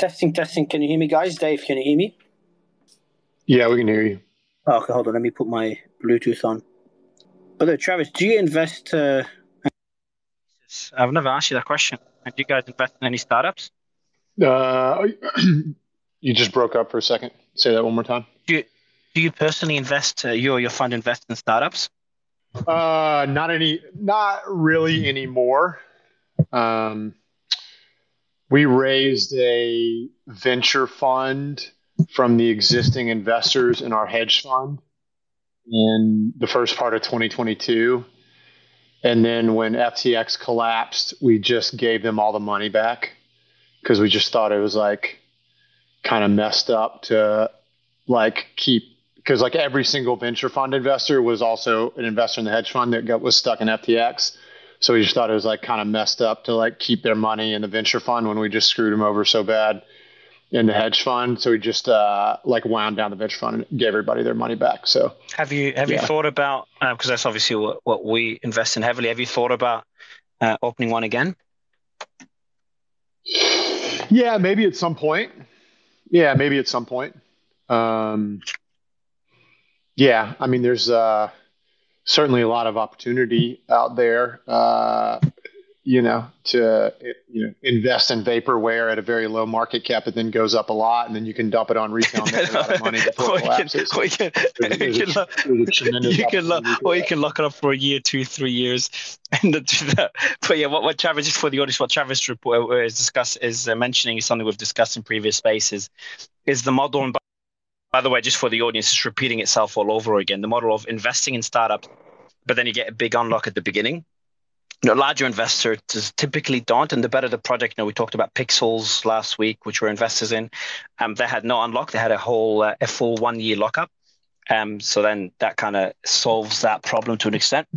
Testing, testing. Can you hear me, guys? Dave, can you hear me? Yeah, we can hear you. Oh, okay, hold on. Let me put my Bluetooth on. But Although, Travis, do you invest? Uh... I've never asked you that question. Do you guys invest in any startups? Uh, you just broke up for a second. Say that one more time. Do you, do you personally invest? Uh, you or your fund invest in startups? Uh, not any, not really anymore. Um, we raised a venture fund from the existing investors in our hedge fund in the first part of 2022. And then when FTX collapsed, we just gave them all the money back because we just thought it was like kind of messed up to like keep because like every single venture fund investor was also an investor in the hedge fund that got, was stuck in FTX. So we just thought it was like kind of messed up to like keep their money in the venture fund when we just screwed them over so bad in the hedge fund. So we just uh, like wound down the venture fund and gave everybody their money back. So have you have yeah. you thought about because uh, that's obviously what, what, we invest in heavily. Have you thought about uh, opening one again? Yeah, maybe at some point. Yeah, maybe at some point. Um, yeah, I mean, there's uh, certainly a lot of opportunity out there. Uh, you know, to you know invest in vaporware at a very low market cap, it then goes up a lot, and then you can dump it on retail and make a lot of money before it collapses. Or you can, or you can lock it up for a year, two, three years, and do that. But yeah, what, what Travis just for the audience, what Travis report uh, is discuss is uh, mentioning is something we've discussed in previous spaces, is the model. And by, the way, just for the audience, it's repeating itself all over again. The model of investing in startups, but then you get a big unlock at the beginning you know, larger investors typically don't. And the better the project, you know, we talked about Pixels last week, which we're investors in. Um, they had no unlock. They had a whole, uh, a full one year lockup. Um, so then that kind of solves that problem to an extent.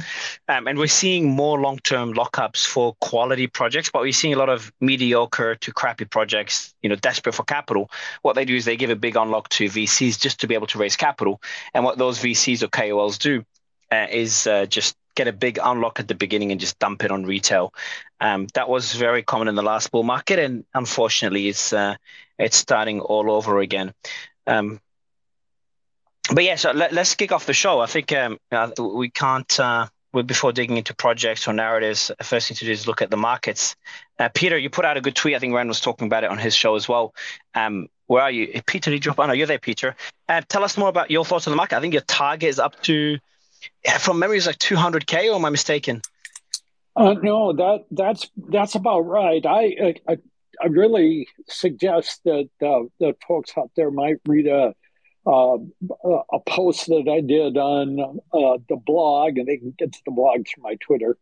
Um, and we're seeing more long term lockups for quality projects, but we're seeing a lot of mediocre to crappy projects, you know, desperate for capital. What they do is they give a big unlock to VCs just to be able to raise capital. And what those VCs or KOLs do uh, is uh, just get a big unlock at the beginning and just dump it on retail. Um, that was very common in the last bull market, and unfortunately, it's uh, it's starting all over again. Um, but yeah, so let, us kick off the show. I think um, uh, we can't. Uh, before digging into projects or narratives, first thing to do is look at the markets. Uh, Peter, you put out a good tweet. I think Ran was talking about it on his show as well. Um, where are you, Peter? Did you drop? Oh no, you're there, Peter. Uh, tell us more about your thoughts on the market. I think your target is up to from memory, it's like 200k. Or am I mistaken? Uh, no, that that's that's about right. I I, I really suggest that uh, that folks out there might read a uh, a post that I did on uh, the blog, and they can get to the blog through my Twitter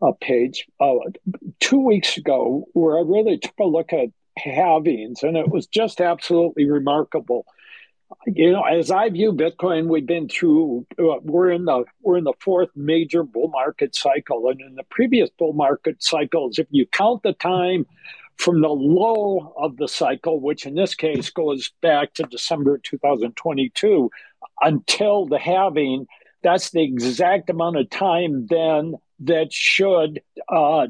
uh, page uh, two weeks ago, where I really took a look at halvings, and it was just absolutely remarkable you know, as I view Bitcoin, we've been through. Uh, we're in the we're in the fourth major bull market cycle, and in the previous bull market cycles, if you count the time from the low of the cycle, which in this case goes back to December 2022, until the halving, that's the exact amount of time then that should uh, uh,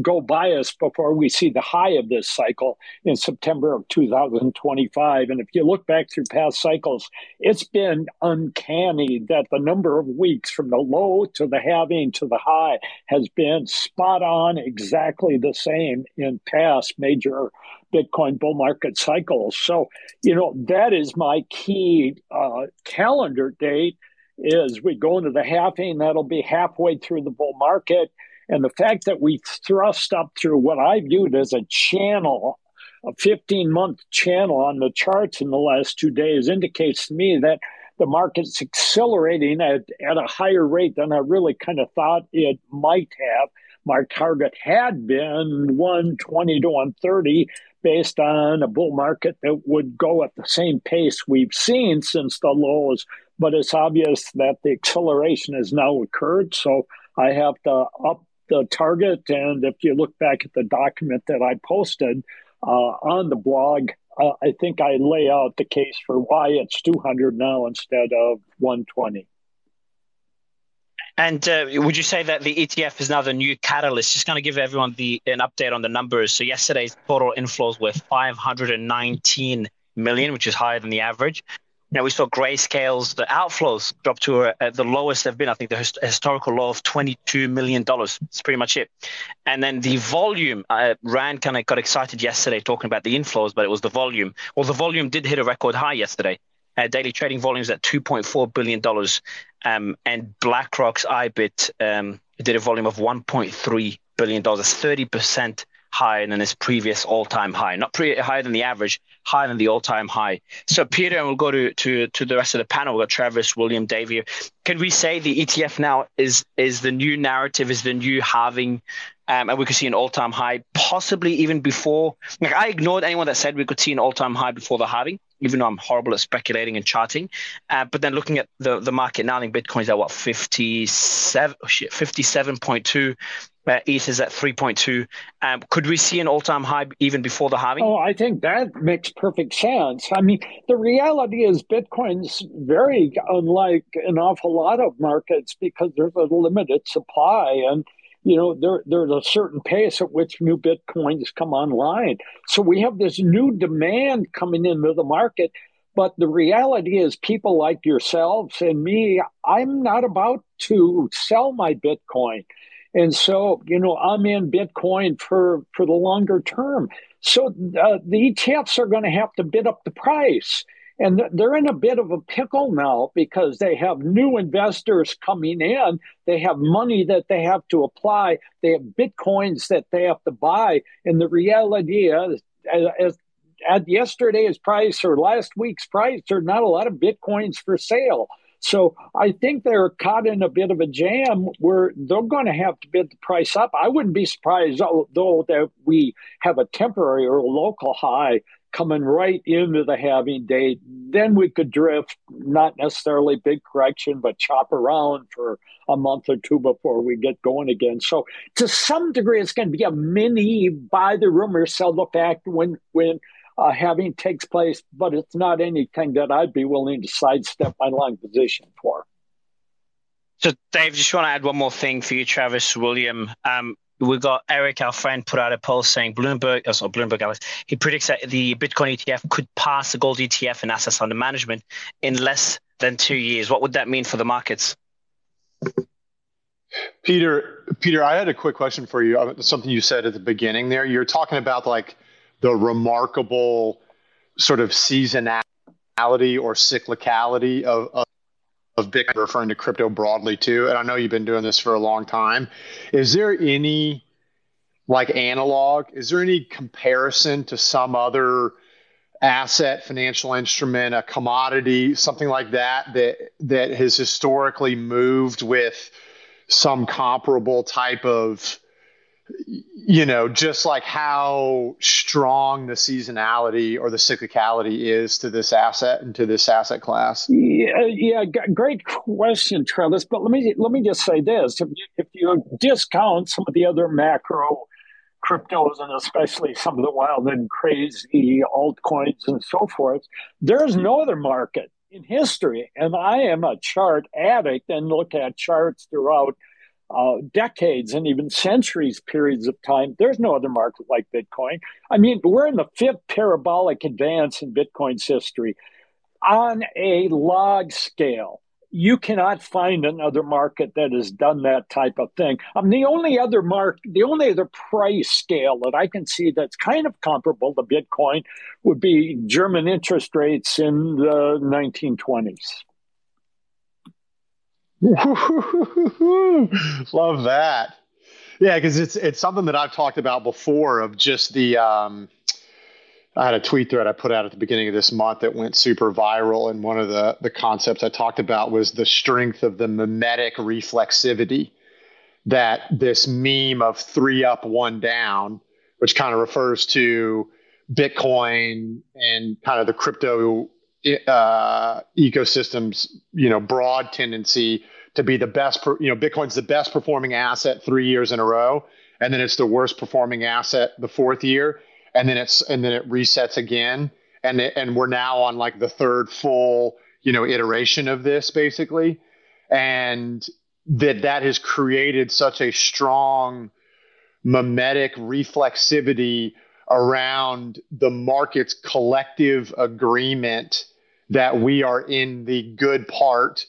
go by us before we see the high of this cycle in September of 2025. And if you look back through past cycles, it's been uncanny that the number of weeks from the low to the halving to the high has been spot on exactly the same in past major Bitcoin bull market cycles. So, you know, that is my key uh, calendar date is we go into the halving, that'll be halfway through the bull market. And the fact that we thrust up through what I viewed as a channel, a 15 month channel on the charts in the last two days, indicates to me that the market's accelerating at, at a higher rate than I really kind of thought it might have. My target had been 120 to 130 based on a bull market that would go at the same pace we've seen since the lows but it's obvious that the acceleration has now occurred. So I have to up the target. And if you look back at the document that I posted uh, on the blog, uh, I think I lay out the case for why it's 200 now instead of 120. And uh, would you say that the ETF is now the new catalyst? Just going to give everyone the an update on the numbers. So yesterday's total inflows were 519 million, which is higher than the average. Now we saw grayscales, the outflows drop to uh, the lowest they've been. I think the hist- historical low of $22 million. That's pretty much it. And then the volume, uh, Ran kind of got excited yesterday talking about the inflows, but it was the volume. Well, the volume did hit a record high yesterday. Uh, daily trading volumes at $2.4 billion. Um, and BlackRock's IBIT um, did a volume of $1.3 billion. That's 30% higher than its previous all-time high. Not pre- higher than the average, higher than the all-time high. So, Peter, and we'll go to, to, to the rest of the panel. We've got Travis, William, Dave here. Can we say the ETF now is is the new narrative, is the new halving, um, and we could see an all-time high, possibly even before. Like I ignored anyone that said we could see an all-time high before the halving, even though I'm horrible at speculating and charting. Uh, but then looking at the, the market now, I think Bitcoin's at what 57, oh shit, 57.2. Uh, ETH is at 3.2. Um, could we see an all-time high even before the halving? Oh, I think that makes perfect sense. I mean, the reality is Bitcoin's very unlike an awful lot of markets because there's a limited supply and you know there there's a certain pace at which new bitcoins come online. So we have this new demand coming into the market but the reality is people like yourselves and me i'm not about to sell my bitcoin. And so you know i'm in bitcoin for for the longer term. So uh, the etfs are going to have to bid up the price and they're in a bit of a pickle now because they have new investors coming in. They have money that they have to apply. They have bitcoins that they have to buy. And the reality is, as, at yesterday's price or last week's price, there are not a lot of bitcoins for sale. So I think they're caught in a bit of a jam where they're going to have to bid the price up. I wouldn't be surprised, though, that we have a temporary or local high coming right into the halving date, then we could drift, not necessarily big correction, but chop around for a month or two before we get going again. So to some degree, it's going to be a mini buy the rumor, sell the fact when when uh, halving takes place, but it's not anything that I'd be willing to sidestep my long position for. So, Dave, just want to add one more thing for you, Travis William. Um, we got Eric, our friend, put out a poll saying Bloomberg, oh, sorry, Bloomberg, Alex, he predicts that the Bitcoin ETF could pass the gold ETF in assets under management in less than two years. What would that mean for the markets? Peter, Peter, I had a quick question for you. Uh, something you said at the beginning there. You're talking about like the remarkable sort of seasonality or cyclicality of, of of Bitcoin, referring to crypto broadly too. And I know you've been doing this for a long time. Is there any like analog? Is there any comparison to some other asset, financial instrument, a commodity, something like that that that has historically moved with some comparable type of you know, just like how strong the seasonality or the cyclicality is to this asset and to this asset class? Yeah, yeah, great question, Travis. But let me let me just say this: if you, if you discount some of the other macro cryptos and especially some of the wild and crazy altcoins and so forth, there's no other market in history. And I am a chart addict and look at charts throughout uh, decades and even centuries periods of time. There's no other market like Bitcoin. I mean, we're in the fifth parabolic advance in Bitcoin's history on a log scale. You cannot find another market that has done that type of thing. Um, the only other mark, the only other price scale that I can see that's kind of comparable to Bitcoin would be German interest rates in the 1920s. Love that. Yeah, because it's it's something that I've talked about before of just the um, I had a tweet thread I put out at the beginning of this month that went super viral, and one of the the concepts I talked about was the strength of the mimetic reflexivity that this meme of three up, one down, which kind of refers to Bitcoin and kind of the crypto uh, ecosystems, you know, broad tendency to be the best, you know, Bitcoin's the best performing asset three years in a row, and then it's the worst performing asset the fourth year, and then it's and then it resets again, and it, and we're now on like the third full, you know, iteration of this basically, and that that has created such a strong mimetic reflexivity around the market's collective agreement that we are in the good part,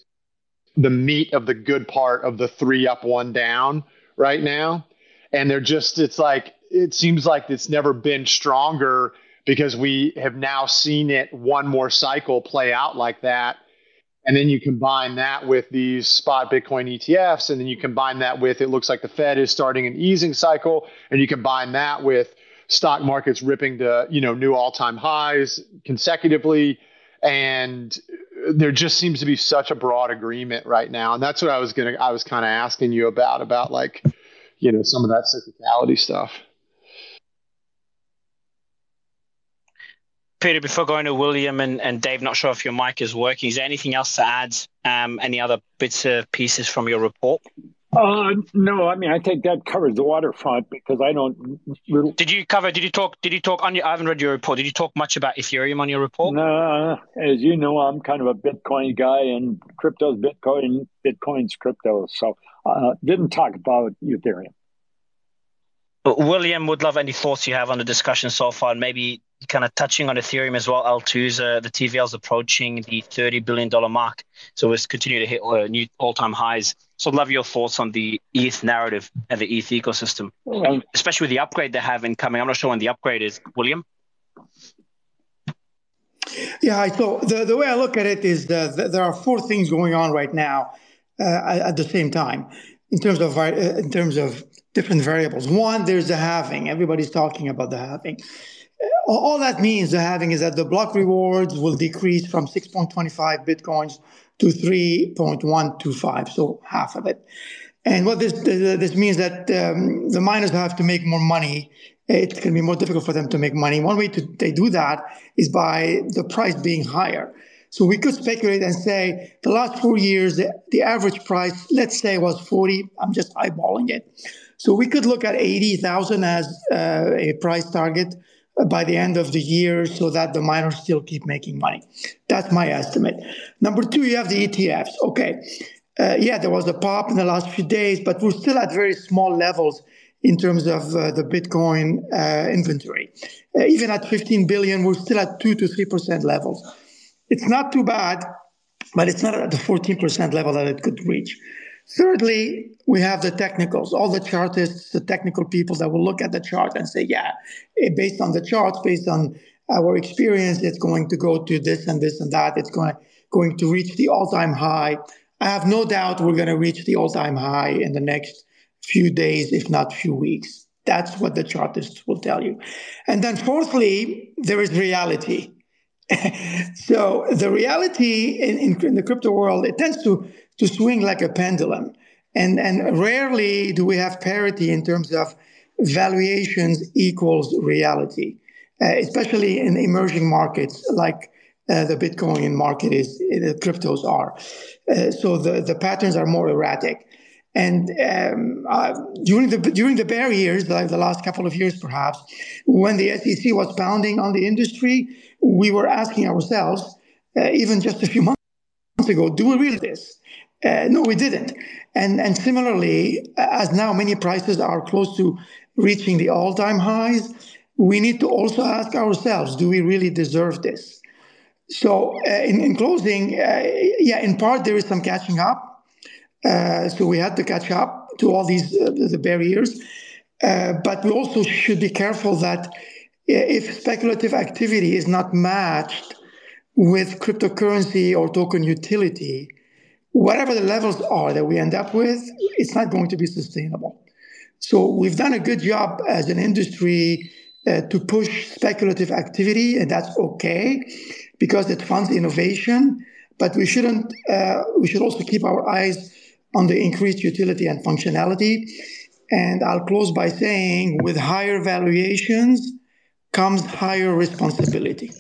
the meat of the good part of the three up, one down right now. And they're just, it's like, it seems like it's never been stronger because we have now seen it one more cycle play out like that. And then you combine that with these spot Bitcoin ETFs, and then you combine that with it looks like the Fed is starting an easing cycle, and you combine that with stock markets ripping to you know new all-time highs consecutively and there just seems to be such a broad agreement right now and that's what i was gonna i was kind of asking you about about like you know some of that cyclicality stuff Peter, before going to William and, and Dave, not sure if your mic is working. Is there anything else to add? Um, any other bits of pieces from your report? Uh, no, I mean I think that covers the waterfront because I don't. Really... Did you cover? Did you talk? Did you talk on your? I haven't read your report. Did you talk much about Ethereum on your report? No, as you know, I'm kind of a Bitcoin guy, and crypto's Bitcoin, Bitcoin's crypto. So, uh, didn't talk about Ethereum. But William, would love any thoughts you have on the discussion so far, and maybe kind of touching on Ethereum as well. L2's uh, the TVL is approaching the thirty billion dollar mark, so it's continue to hit uh, new all time highs. So, I'd love your thoughts on the ETH narrative and the ETH ecosystem, especially with the upgrade they have having coming. I'm not sure when the upgrade is. William. Yeah, so the, the way I look at it is that there are four things going on right now uh, at the same time in terms of uh, in terms of different variables. One, there's the halving. Everybody's talking about the halving. All that means, the halving, is that the block rewards will decrease from 6.25 bitcoins to 3.125, so half of it. And what this this means that um, the miners have to make more money. Going to be more difficult for them to make money. One way to they do that is by the price being higher. So we could speculate and say the last four years, the, the average price, let's say, was 40. I'm just eyeballing it. So we could look at 80,000 as uh, a price target by the end of the year so that the miners still keep making money. That's my estimate. Number two, you have the ETFs. Okay. Uh, yeah, there was a pop in the last few days, but we're still at very small levels in terms of uh, the Bitcoin uh, inventory. Uh, even at 15 billion, we're still at 2 to 3% levels. It's not too bad, but it's not at the 14% level that it could reach. Thirdly, we have the technicals, all the chartists, the technical people that will look at the chart and say, yeah, eh, based on the charts, based on our experience, it's going to go to this and this and that. It's going to, going to reach the all-time high. I have no doubt we're going to reach the all-time high in the next few days, if not few weeks. That's what the chartists will tell you. And then fourthly, there is reality. so the reality in, in, in the crypto world, it tends to to swing like a pendulum. And, and rarely do we have parity in terms of valuations equals reality, uh, especially in emerging markets like uh, the Bitcoin market is, the cryptos are. Uh, so the, the patterns are more erratic. And um, uh, during the during the bear years, like the last couple of years perhaps, when the SEC was pounding on the industry, we were asking ourselves, uh, even just a few months ago, do we really this? Uh, no, we didn't. And and similarly, as now many prices are close to reaching the all-time highs, we need to also ask ourselves: Do we really deserve this? So, uh, in, in closing, uh, yeah, in part there is some catching up. Uh, so we had to catch up to all these uh, the barriers, uh, but we also should be careful that if speculative activity is not matched with cryptocurrency or token utility, whatever the levels are that we end up with, it's not going to be sustainable. So we've done a good job as an industry uh, to push speculative activity, and that's okay because it funds innovation. But we shouldn't. Uh, we should also keep our eyes on the increased utility and functionality. And I'll close by saying, with higher valuations comes higher responsibility.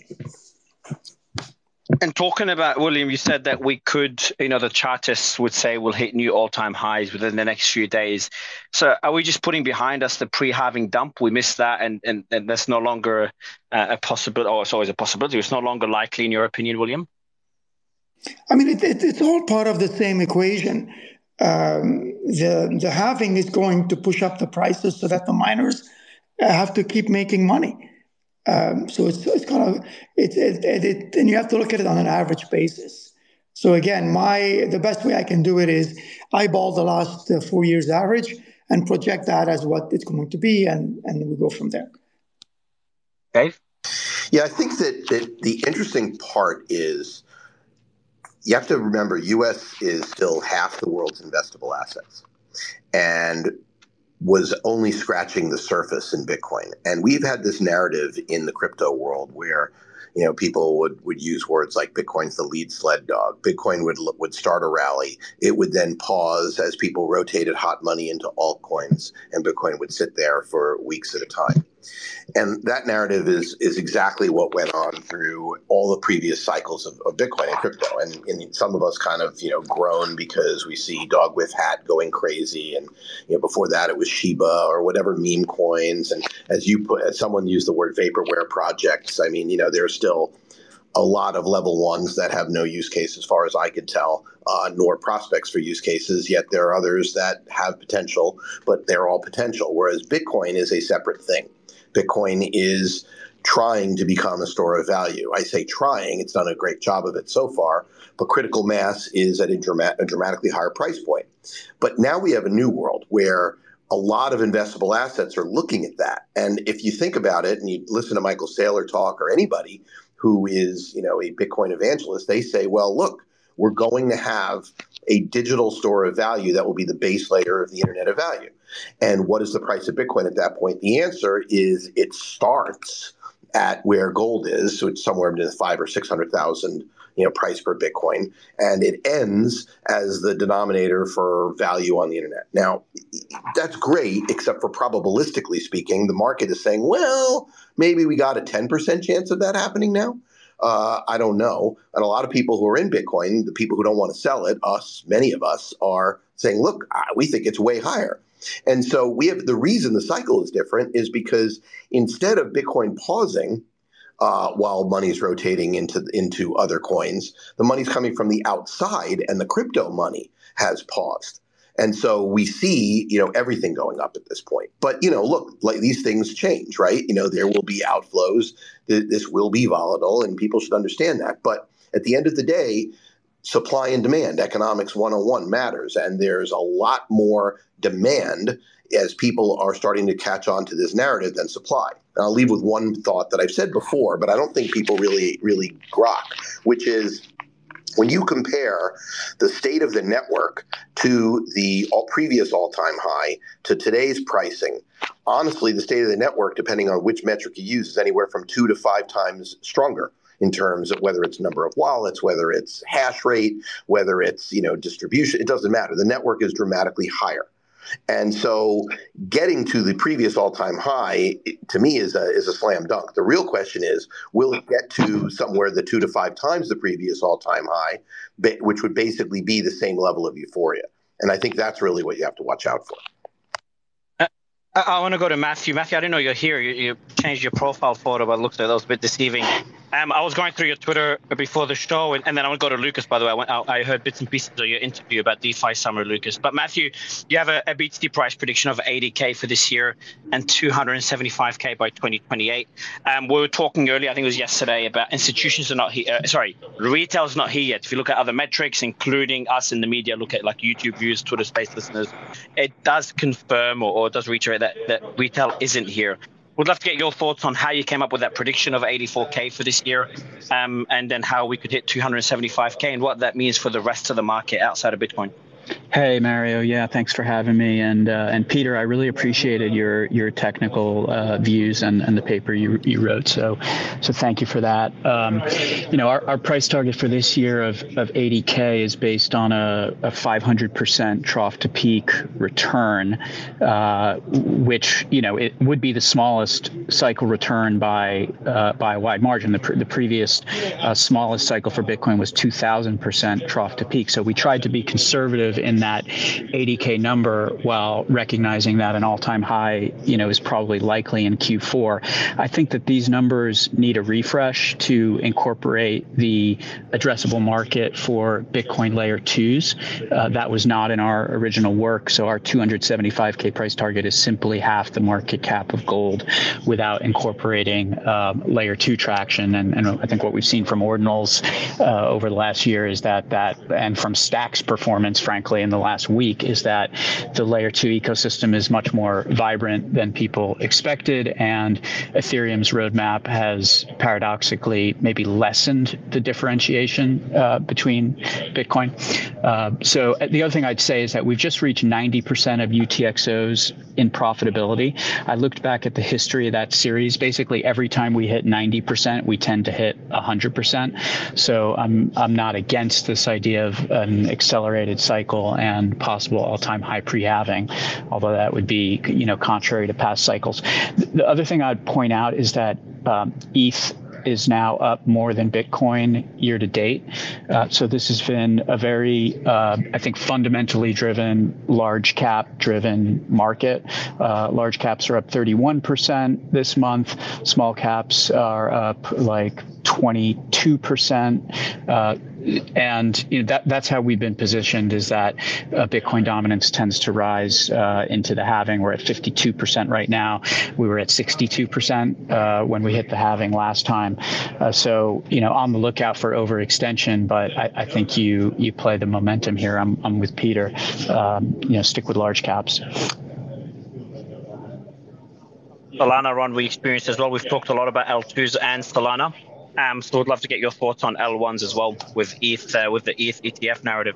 And talking about William, you said that we could, you know, the chartists would say we'll hit new all-time highs within the next few days. So, are we just putting behind us the pre-halving dump? We missed that, and and, and that's no longer a, possibility. Or it's always a possibility. It's no longer likely, in your opinion, William. I mean, it, it, it's all part of the same equation. um, the the halving is going to push up the prices so that the miners have to keep making money. Um, so it's it's kind of it, it, it, it and you have to look at it on an average basis. So again, my the best way I can do it is eyeball the last uh, four years average and project that as what it's going to be, and and we go from there. Dave. Yeah, I think that, that the interesting part is you have to remember U.S. is still half the world's investable assets, and was only scratching the surface in Bitcoin. And we've had this narrative in the crypto world where you know, people would, would use words like Bitcoin's the lead sled dog. Bitcoin would would start a rally. It would then pause as people rotated hot money into altcoins, and Bitcoin would sit there for weeks at a time. And that narrative is is exactly what went on through all the previous cycles of, of Bitcoin and crypto. And, and, some of us kind of you know groan because we see dog with hat going crazy, and you know before that it was Shiba or whatever meme coins. And as you put, as someone used the word vaporware projects, I mean you know there's still a lot of level ones that have no use case as far as I could tell, uh, nor prospects for use cases. Yet there are others that have potential, but they're all potential. Whereas Bitcoin is a separate thing. Bitcoin is trying to become a store of value. I say trying, it's done a great job of it so far, but critical mass is at a, a dramatically higher price point. But now we have a new world where a lot of investable assets are looking at that. And if you think about it and you listen to Michael Saylor talk or anybody who is, you know, a Bitcoin evangelist, they say, well, look, we're going to have a digital store of value that will be the base layer of the internet of value. And what is the price of Bitcoin at that point? The answer is it starts at where gold is, so it's somewhere between five or six hundred thousand, you know, price per Bitcoin, and it ends as the denominator for value on the internet. Now, that's great, except for probabilistically speaking, the market is saying, well, maybe we got a ten percent chance of that happening now. Uh, I don't know. And a lot of people who are in Bitcoin, the people who don't want to sell it, us, many of us, are saying, look, we think it's way higher. And so we have the reason the cycle is different is because instead of Bitcoin pausing uh, while money's rotating into into other coins, the money's coming from the outside, and the crypto money has paused. And so we see, you know, everything going up at this point. But you know, look, like these things change, right? You know, there will be outflows. This will be volatile, and people should understand that. But at the end of the day, supply and demand, economics 101 matters. And there's a lot more demand as people are starting to catch on to this narrative than supply. And I'll leave with one thought that I've said before, but I don't think people really, really grok, which is when you compare the state of the network to the all, previous all-time high to today's pricing, honestly, the state of the network, depending on which metric you use, is anywhere from two to five times stronger in terms of whether it's number of wallets, whether it's hash rate, whether it's you know distribution. It doesn't matter. The network is dramatically higher. And so getting to the previous all-time high to me is a is a slam dunk. The real question is, will it get to somewhere the two to five times the previous all-time high, which would basically be the same level of euphoria? And I think that's really what you have to watch out for. Uh, I, I want to go to Matthew. Matthew, I didn't know you're here. You, you changed your profile photo, but looked at that was a bit deceiving. Um, I was going through your Twitter before the show, and, and then I want to go to Lucas. By the way, I, went, I, heard bits and pieces of your interview about DeFi Summer, Lucas. But Matthew, you have a, a BTC price prediction of 80k for this year and 275k by 2028. Um, we were talking earlier, I think it was yesterday, about institutions are not here. Uh, sorry, retail's not here yet. If you look at other metrics, including us in the media, look at like YouTube views, Twitter Space listeners, it does confirm or, or does reiterate that, that retail isn't here. Would love to get your thoughts on how you came up with that prediction of 84k for this year, um, and then how we could hit 275k and what that means for the rest of the market outside of Bitcoin. Hey Mario, yeah, thanks for having me, and uh, and Peter, I really appreciated your your technical uh, views and, and the paper you, you wrote. So so thank you for that. Um, you know, our, our price target for this year of, of 80k is based on a, a 500% trough to peak return, uh, which you know it would be the smallest cycle return by uh, by a wide margin. The, the previous uh, smallest cycle for Bitcoin was 2,000% trough to peak. So we tried to be conservative in that 80k number while recognizing that an all-time high, you know, is probably likely in Q4. I think that these numbers need a refresh to incorporate the addressable market for Bitcoin layer twos. Uh, that was not in our original work. So our 275k price target is simply half the market cap of gold without incorporating um, layer two traction. And, and, I think what we've seen from ordinals uh, over the last year is that that and from Stacks performance, frankly, in the last week is that the layer two ecosystem is much more vibrant than people expected, and Ethereum's roadmap has paradoxically maybe lessened the differentiation uh, between Bitcoin. Uh, so uh, the other thing I'd say is that we've just reached 90% of UTXOs in profitability. I looked back at the history of that series. Basically, every time we hit 90%, we tend to hit 100%. So I'm I'm not against this idea of an accelerated cycle and possible all-time high pre-halving, although that would be you know contrary to past cycles. The other thing I'd point out is that um, ETH is now up more than Bitcoin year to date. Uh, so this has been a very, uh, I think, fundamentally driven, large cap driven market. Uh, large caps are up 31% this month. Small caps are up like 22%. And you know, that that's how we've been positioned is that uh, Bitcoin dominance tends to rise uh, into the halving. We're at 52% right now. We were at 62% uh, when we hit the halving last time. Uh, so you know, on the lookout for overextension, but I, I, think you you play the momentum here. I'm I'm with Peter. Um, you know, stick with large caps. Solana run we experienced as well. We've talked a lot about L2s and Solana. Um, so I'd love to get your thoughts on L1s as well with ETH, uh, with the ETH ETF narrative.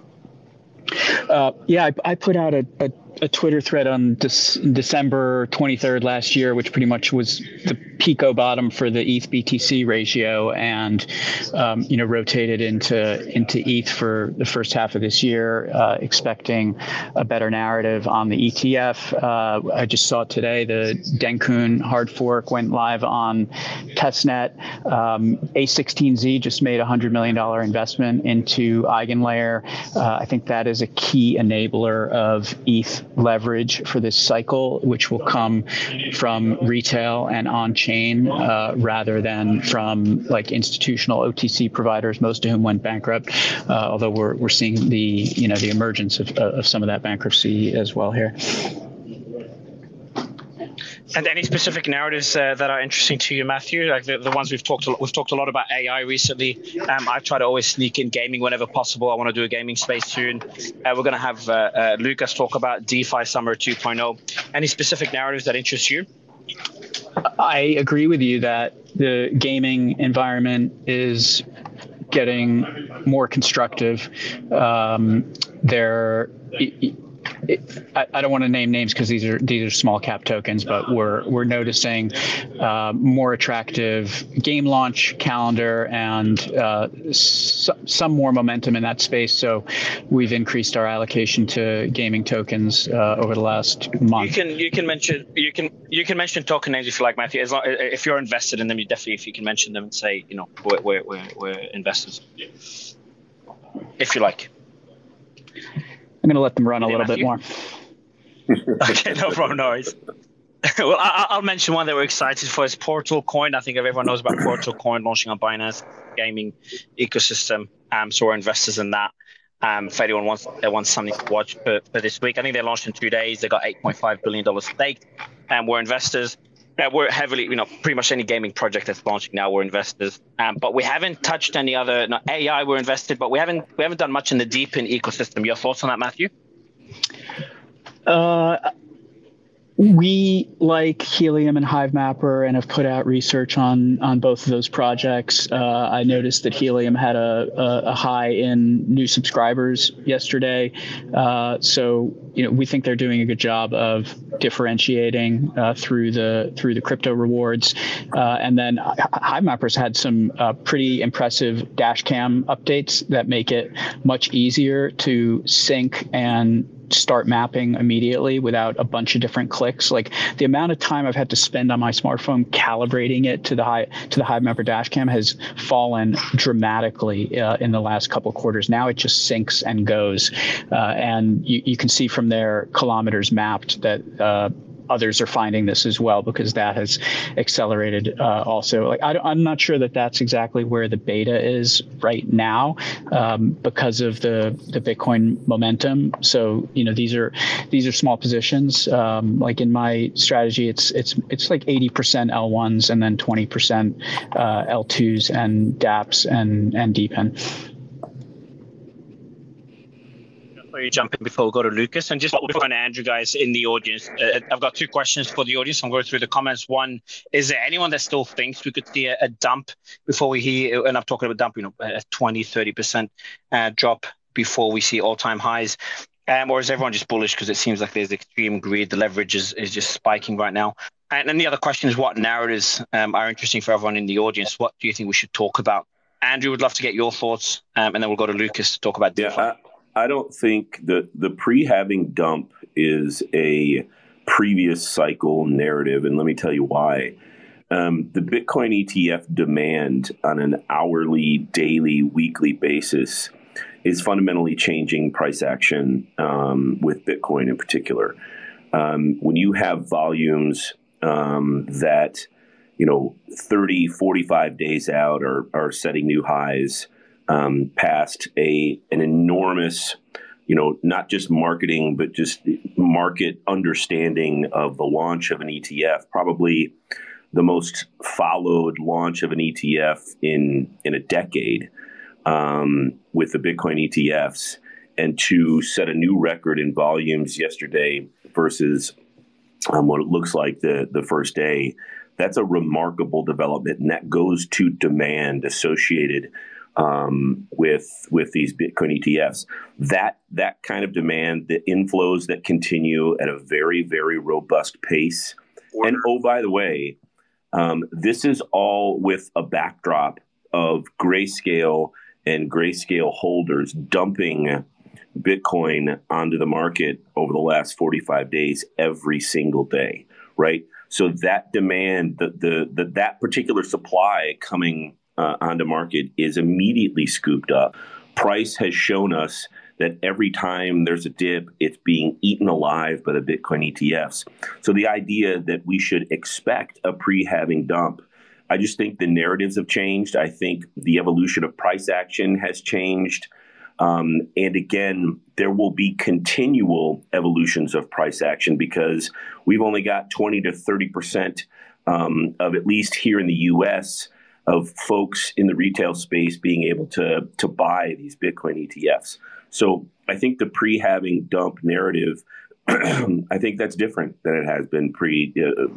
Uh, yeah, I, I, put out a, a a Twitter thread on December 23rd last year, which pretty much was the pico bottom for the ETH BTC ratio, and um, you know rotated into into ETH for the first half of this year, uh, expecting a better narrative on the ETF. Uh, I just saw today the Dencun hard fork went live on testnet. Um, A16Z just made a hundred million dollar investment into EigenLayer. Uh, I think that is a key enabler of ETH leverage for this cycle, which will come from retail and on chain uh, rather than from like institutional OTC providers, most of whom went bankrupt. Uh, although we're, we're seeing the you know the emergence of, of some of that bankruptcy as well here. And any specific narratives uh, that are interesting to you, Matthew? Like the, the ones we've talked a lot, we've talked a lot about AI recently. Um, I try to always sneak in gaming whenever possible. I want to do a gaming space soon. Uh, we're going to have uh, uh, Lucas talk about DeFi Summer 2.0. Any specific narratives that interest you? I agree with you that the gaming environment is getting more constructive. Um, there it, I, I, don't want to name names because these are these are small cap tokens, but we're we're noticing uh, more attractive game launch calendar and uh, s- some more momentum in that space. So we've increased our allocation to gaming tokens uh, over the last month. You can you can mention you can you can mention token names if you like, Matthew. As long, if you're invested in them, you definitely if you can mention them and say you know we're we're, we're, we're investors, if you like. I'm going to let them run a little bit more. okay, no problem, no worries. well, I, will mention one that we're excited for is Portal Coin. I think everyone knows about Portal Coin launching on Binance gaming ecosystem. Um, so we're investors in that. Um, if anyone wants uh, wants something to watch for, for this week, I think they launched in two days. They got 8.5 billion dollars staked, and we're investors. Yeah, we're heavily, you know, pretty much any gaming project that's launching now, we're investors. Um, but we haven't touched any other AI. We're invested, but we haven't we haven't done much in the DePIN ecosystem. Your thoughts on that, Matthew? Uh, we like Helium and Hivemapper and have put out research on on both of those projects. Uh, I noticed that Helium had a, a, a, high in new subscribers yesterday, uh, so you know we think they're doing a good job of differentiating uh, through the through the crypto rewards. Uh, and then Hivemapper's had some uh, pretty impressive dash cam updates that make it much easier to sync and start mapping immediately without a bunch of different clicks. Like the amount of time I've had to spend on my smartphone calibrating it to the high to the Hivemapper dashcam has fallen dramatically uh, in the last couple quarters. Now it just syncs and goes, uh, and you, you can see from their kilometers mapped that uh, others are finding this as well because that has accelerated uh, also. Like I, am not sure that that's exactly where the beta is right now um, because of the the Bitcoin momentum. So you know these are these are small positions. Um, like in my strategy, it's it's it's like 80% L1s and then 20% uh, L2s and DApps and and DePIN before you jump in, before we go to Lucas, and just before and Andrew, guys in the audience, uh, I've got two questions for the audience. I'm going through the comments. One, is there anyone that still thinks we could see a, a dump before we hear, and I'm talking about dump, you know, a 20, 30% uh, drop before we see all time highs? Um, or is everyone just bullish because it seems like there's extreme greed? The leverage is, is just spiking right now. And then the other question is what narratives um, are interesting for everyone in the audience? What do you think we should talk about? Andrew would love to get your thoughts, um, and then we'll go to Lucas to talk about. Yeah, I don't think that the pre halving dump is a previous cycle narrative, and let me tell you why. Um, the Bitcoin ETF demand on an hourly, daily, weekly basis is fundamentally changing price action um, with Bitcoin in particular. Um, when you have volumes um, that, you know, 30, 45 days out are, are setting new highs, um, past a an enormous, you know, not just marketing but just market understanding of the launch of an ETF. Probably the most followed launch of an ETF in in a decade um, with the Bitcoin ETFs, and to set a new record in volumes yesterday versus um, what it looks like the the first day. That's a remarkable development, and that goes to demand associated um, with with these Bitcoin ETFs. That that kind of demand, the inflows that continue at a very very robust pace. Order. And oh, by the way, um, this is all with a backdrop of grayscale and grayscale holders dumping Bitcoin onto the market over the last 45 days every single day, right? So that demand, the, the, the that particular supply coming uh, market is immediately scooped up. Price has shown us that every time there's a dip, it's being eaten alive by the Bitcoin ETFs. So the idea that we should expect a pre-halving dump, I just think the narratives have changed. I think the evolution of price action has changed. Um, and again, there will be continual evolutions of price action because we've only got 20 to 30 percent um, of at least here in the U.S of folks in the retail space being able to to buy these Bitcoin ETFs. So I think the pre-halving dump narrative, I think that's different than it has been pre. Uh,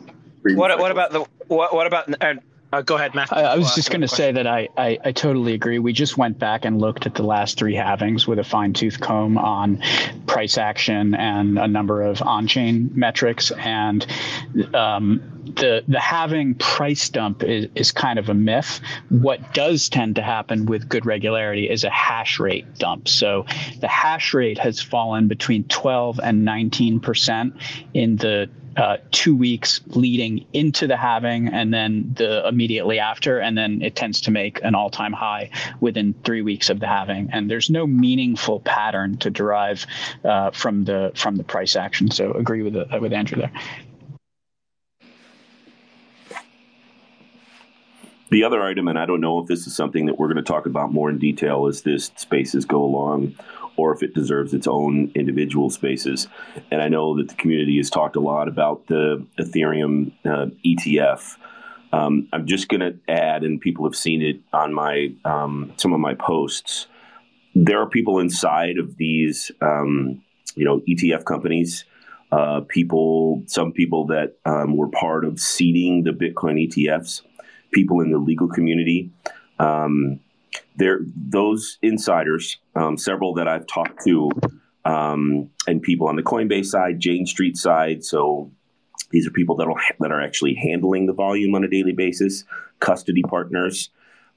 what, what about the what, what about uh, uh, go ahead, Matt. I, I was just going to say that I, I, I totally agree. We just went back and looked at the last three halvings with a fine tooth comb on price action and a number of on chain metrics. And um, the the halving price dump is, is kind of a myth. What does tend to happen with good regularity is a hash rate dump. So the hash rate has fallen between 12 and 19 percent in the uh, two weeks leading into the halving and then the immediately after. And then it tends to make an all-time high within three weeks of the halving. And there's no meaningful pattern to derive uh, from the from the price action. So agree with the, with andrew there. The other item, and I don't know if this is something that we're going to talk about more in detail as this spaces go along, or if it deserves its own individual spaces. And I know that the community has talked a lot about the Ethereum uh, ETF. Um, I'm just going to add, and people have seen it on my um, some of my posts. There are people inside of these, um, you know, ETF companies. Uh, people, some people that um, were part of seeding the Bitcoin ETFs. People in the legal community. Um, there those insiders, um, several that I've talked to, um, and people on the Coinbase side, Jane Street side. So these are people that are that are actually handling the volume on a daily basis, custody partners.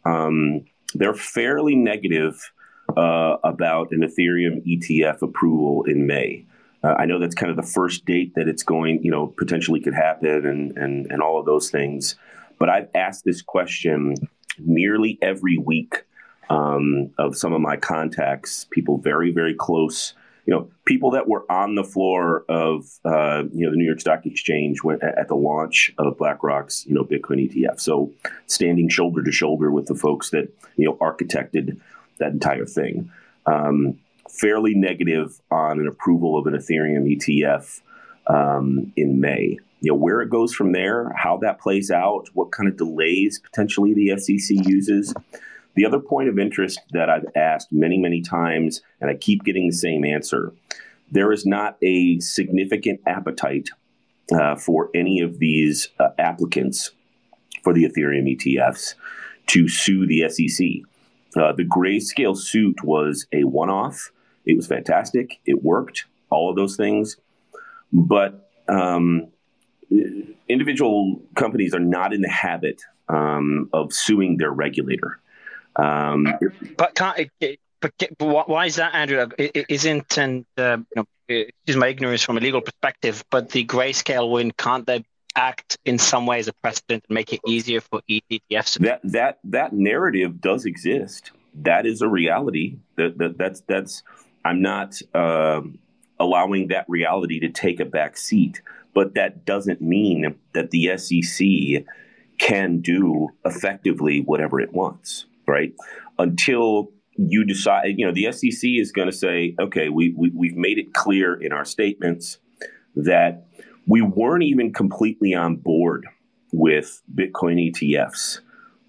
Um, they're fairly negative uh, about an Ethereum ETF approval in May. Uh, I know that's kind of the first date that it's going, you know, potentially could happen and, and, and all of those things. But I've asked this question nearly every week um, of some of my contacts, people very, very close, you know, people that were on the floor of, uh, you know, the New York Stock Exchange when, at the launch of BlackRock's, you know, Bitcoin ETF. So standing shoulder to shoulder with the folks that, you know, architected that entire thing. Um, fairly negative on an approval of an Ethereum ETF um, in May. You know where it goes from there, how that plays out, what kind of delays potentially the SEC uses. The other point of interest that I've asked many, many times, and I keep getting the same answer there is not a significant appetite uh, for any of these uh, applicants for the Ethereum ETFs to sue the SEC. Uh, the grayscale suit was a one off. It was fantastic. It worked, all of those things. But um, individual companies are not in the habit um, of suing their regulator. Um, but can't it, but, but why is that, Andrew? It isn't, and uh, you know, excuse my ignorance from a legal perspective, but the grayscale win can't they act in some way as a precedent and make it easier for ETFs? That that that narrative does exist. That is a reality. That, that that's that's. I'm not uh, allowing that reality to take a back seat, but that doesn't mean that the SEC can do effectively whatever it wants right? Until you decide, you know, the SEC is going to say, okay, we, we, we've made it clear in our statements that we weren't even completely on board with Bitcoin ETFs,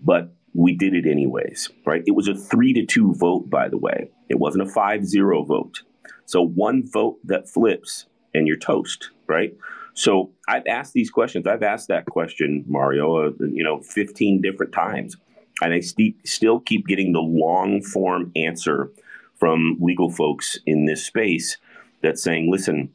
but we did it anyways, right? It was a three to two vote, by the way. It wasn't a five zero vote. So one vote that flips and you're toast, right? So I've asked these questions. I've asked that question, Mario, uh, you know, 15 different times and I st- still keep getting the long form answer from legal folks in this space that's saying, listen,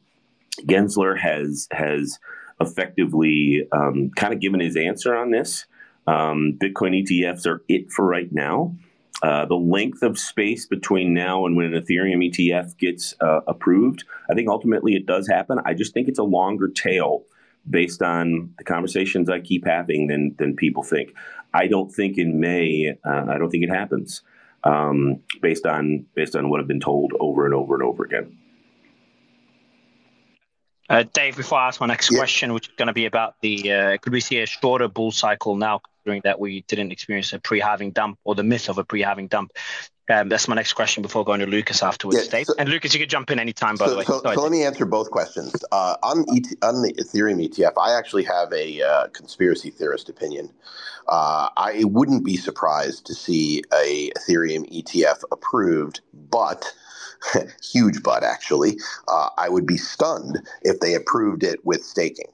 Gensler has has effectively um, kind of given his answer on this. Um, Bitcoin ETFs are it for right now. Uh, the length of space between now and when an Ethereum ETF gets uh, approved, I think ultimately it does happen. I just think it's a longer tail based on the conversations I keep having than than people think. I don't think in May. Uh, I don't think it happens um, based on based on what I've been told over and over and over again. Uh, Dave, before I ask my next yeah. question, which is going to be about the uh, could we see a shorter bull cycle now, considering that we didn't experience a pre-halving dump or the myth of a pre-halving dump? Um, that's my next question before going to Lucas afterwards, yeah. So, and Lucas, you could jump in anytime, by so, the way. So, so let me answer both questions. Uh, on, ET, on the Ethereum ETF, I actually have a uh, conspiracy theorist opinion. Uh, I wouldn't be surprised to see a Ethereum ETF approved, but huge but actually, uh, I would be stunned if they approved it with staking.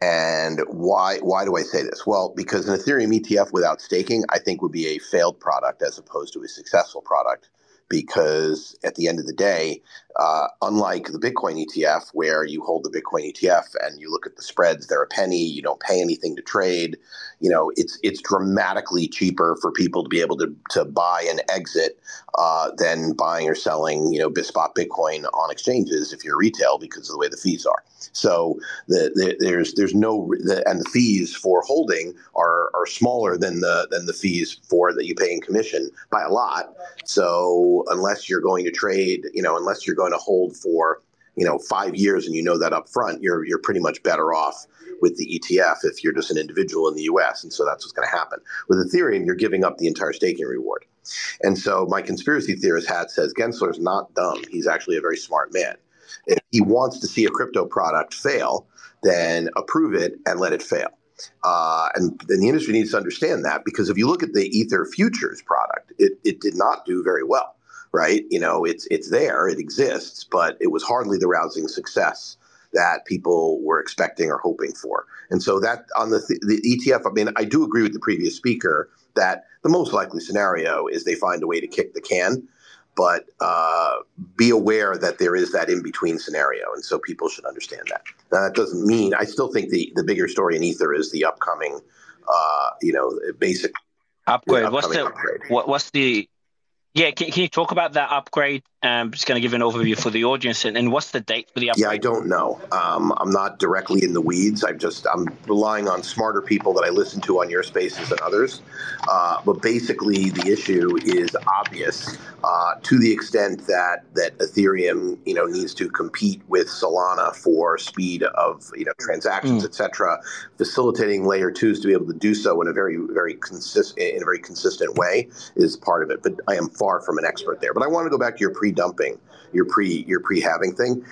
And why why do I say this? Well, because an Ethereum ETF without staking, I think would be a failed product as opposed to a successful product because at the end of the day, uh, unlike the Bitcoin ETF, where you hold the Bitcoin ETF and you look at the spreads, they're a penny, you don't pay anything to trade. You know, it's it's dramatically cheaper for people to be able to, to buy and exit uh, than buying or selling, you know, spot Bitcoin on exchanges if you're retail because of the way the fees are. So the, the, there's there's no the, and the fees for holding are, are smaller than the than the fees for that you pay in commission by a lot. So unless you're going to trade, you know, unless you're going to hold for you know five years and you know that up front, you're you're pretty much better off with the ETF if you're just an individual in the US. And so that's what's going to happen. With Ethereum, you're giving up the entire staking reward. And so my conspiracy theorist hat says Gensler's not dumb. He's actually a very smart man. If he wants to see a crypto product fail, then approve it and let it fail. Uh, and, and the industry needs to understand that because if you look at the Ether futures product, it, it did not do very well right? You know, it's it's there, it exists, but it was hardly the rousing success that people were expecting or hoping for. And so that on the the ETF, I mean, I do agree with the previous speaker that the most likely scenario is they find a way to kick the can, but uh, be aware that there is that in between scenario, and so people should understand that. Now, that doesn't mean I still think the the bigger story in Ether is the upcoming, uh, you know, basic upgrade. What's the upgrade. What, what's the yeah, can, can you talk about that upgrade Um, just going to give an overview for the audience. And, and what's the date for the upgrade? Yeah, I don't know. Um, I'm not directly in the weeds. I'm just I'm relying on smarter people that I listen to on your spaces and others. Uh, but basically, the issue is obvious uh, to the extent that that Ethereum, you know, needs to compete with Solana for speed of you know transactions, mm. etc. Facilitating layer twos to be able to do so in a very very consistent in a very consistent way is part of it. But I am far from an expert there. But I want to go back to your pre dumping, your pre your pre halving thing.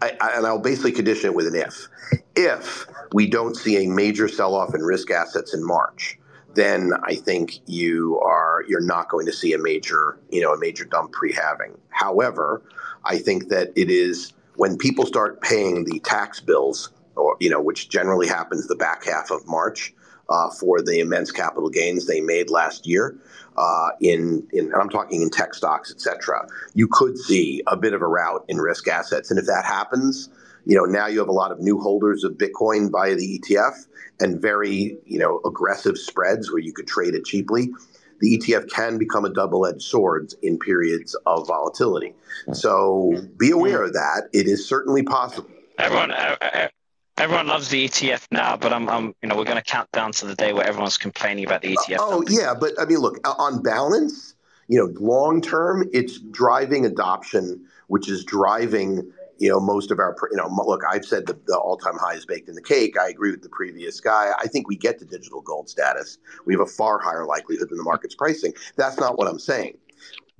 I, I, and I'll basically condition it with an if. If we don't see a major sell off in risk assets in March, then I think you are you're not going to see a major you know a major dump pre halving. However, I think that it is when people start paying the tax bills, or you know, which generally happens the back half of March. Uh, for the immense capital gains they made last year, uh, in, in I'm talking in tech stocks, et cetera, you could see a bit of a rout in risk assets. And if that happens, you know, now you have a lot of new holders of Bitcoin via the ETF and very, you know, aggressive spreads where you could trade it cheaply. The ETF can become a double-edged sword in periods of volatility. So be aware of that. It is certainly possible. Everyone, Everyone loves the ETF now, but I'm, I'm you know, we're going to count down to the day where everyone's complaining about the ETF. Oh yeah, but I mean, look, on balance, you know, long term, it's driving adoption, which is driving you know most of our you know look i've said the, the all-time high is baked in the cake. I agree with the previous guy. I think we get to digital gold status. We have a far higher likelihood than the market's pricing. That's not what i'm saying.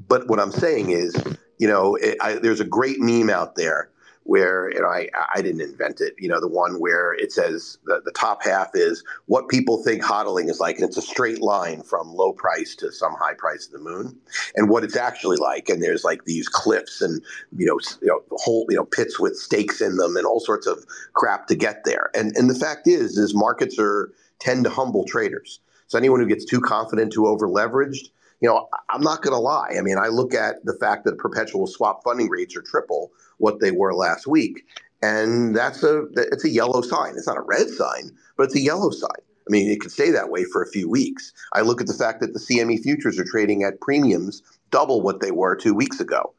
But what i'm saying is you know it, I, there's a great meme out there where you know I I didn't invent it. You know, the one where it says the, the top half is what people think hodling is like, and it's a straight line from low price to some high price of the moon, and what it's actually like. And there's like these cliffs and you know you know whole you know pits with stakes in them and all sorts of crap to get there. And and the fact is is markets are tend to humble traders. So anyone who gets too confident, too over leveraged, you know, I'm not going to lie. I mean, I look at the fact that perpetual swap funding rates are triple what they were last week. And that's a it's a yellow sign. It's not a red sign, but it's a yellow sign. I mean, it could stay that way for a few weeks. I look at the fact that the CME futures are trading at premiums double what they were two weeks ago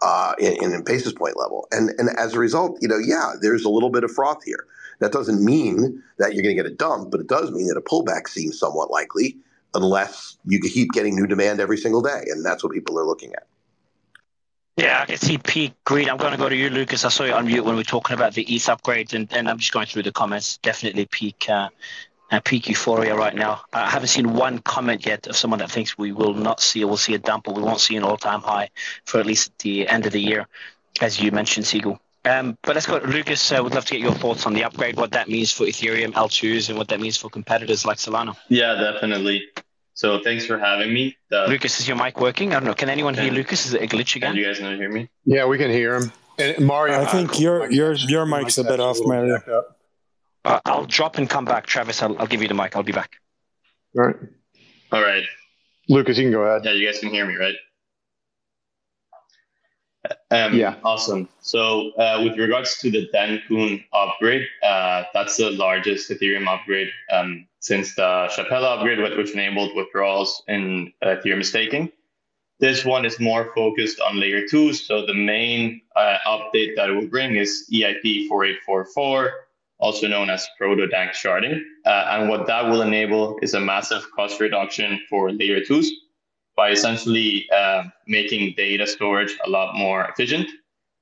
uh, in, in basis point level. And, and as a result, you know, yeah, there's a little bit of froth here. That doesn't mean that you're going to get a dump, but it does mean that a pullback seems somewhat likely unless you keep getting new demand every single day. And that's what people are looking at. Yeah, I can see peak greed. I'm going to go to you, Lucas. I saw you unmute when we were talking about the ETH upgrade, and, and I'm just going through the comments. Definitely peak uh, uh, peak euphoria right now. I haven't seen one comment yet of someone that thinks we will not see or we'll see a dump or we won't see an all-time high for at least the end of the year, as you mentioned, Siegel. Um, but let's go, Lucas. Uh, would love to get your thoughts on the upgrade, what that means for Ethereum L2s, and what that means for competitors like Solana. Yeah, definitely. So thanks for having me. The, Lucas, is your mic working? I don't know. Can anyone can, hear Lucas? Is it a glitch again? Can you guys not hear me? Yeah, we can hear him. And Mario, I think your your your mic's a bit off, Mario. Uh, I'll drop and come back, Travis. I'll, I'll give you the mic. I'll be back. All right. All right. Lucas, you can go ahead. Yeah, you guys can hear me, right? Um, yeah. Awesome. So, uh, with regards to the Dencun upgrade, uh, that's the largest Ethereum upgrade um, since the Shapella upgrade, which enabled withdrawals in uh, Ethereum staking. This one is more focused on layer two. So, the main uh, update that it will bring is EIP 4844, also known as proto-danksharding. Uh, and what that will enable is a massive cost reduction for layer twos by essentially uh, making data storage a lot more efficient.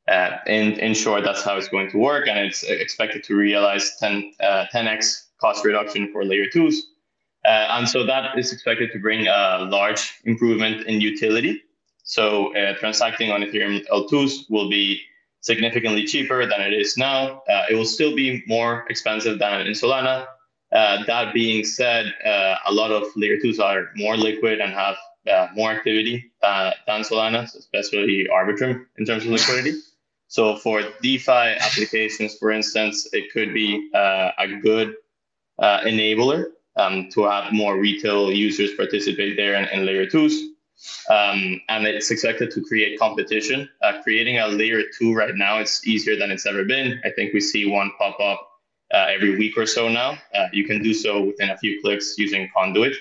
Uh, in, in short, that's how it's going to work, and it's expected to realize 10, uh, 10x cost reduction for layer twos. Uh, and so that is expected to bring a large improvement in utility. So uh, transacting on Ethereum L2s will be significantly cheaper than it is now. Uh, it will still be more expensive than in Solana. that being said, a lot of layer twos are more liquid and have uh, more activity uh, than Solana, especially Arbitrum in terms of liquidity. So for DeFi applications, for instance, it could be uh, a good uh, enabler um, to have more retail users participate there in, in layer twos. Um, and it's expected to create competition. Uh, creating a layer two right now, it's easier than it's ever been. I think we see one pop up uh, every week or so now. you can do so within a few clicks using Conduit.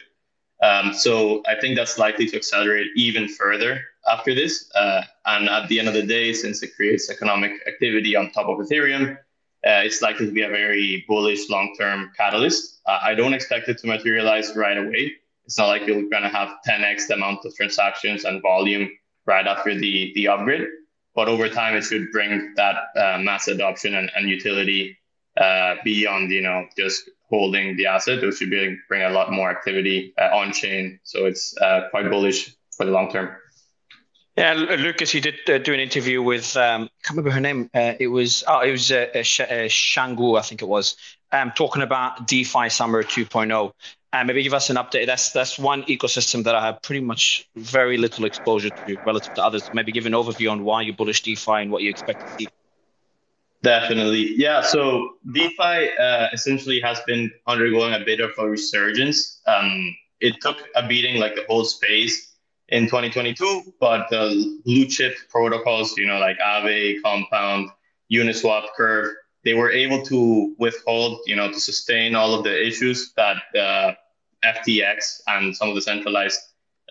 Um, so I think that's likely to accelerate even further after this. Uh, and at the end of the day, since it creates economic activity on top of Ethereum, uh, it's likely to be a very bullish long-term catalyst. Uh, I don't expect it to materialize right away. It's not like you're going to have 10x the amount of transactions and volume right after the the upgrade. But over time, it should bring that uh, mass adoption and, and utility uh, beyond you know just holding the asset. It should be, bring a lot more activity uh, on chain. So it's uh, quite bullish for the long term. Yeah, Lucas, you did uh, do an interview with um, I can't remember her name. Uh, it was oh, it was uh, uh, Shangu, I think it was, um, talking about DeFi Summer 2.0. And maybe give us an update. That's that's one ecosystem that I have pretty much very little exposure to relative to others. Maybe give an overview on why you bullish DeFi and what you expect to see. Definitely, yeah. So DeFi uh, essentially has been undergoing a bit of a resurgence. Um, it took a beating like the whole space in 2022, but the blue chip protocols, you know, like Aave, Compound, Uniswap, Curve, they were able to withhold, you know, to sustain all of the issues that uh, FTX and some of the centralized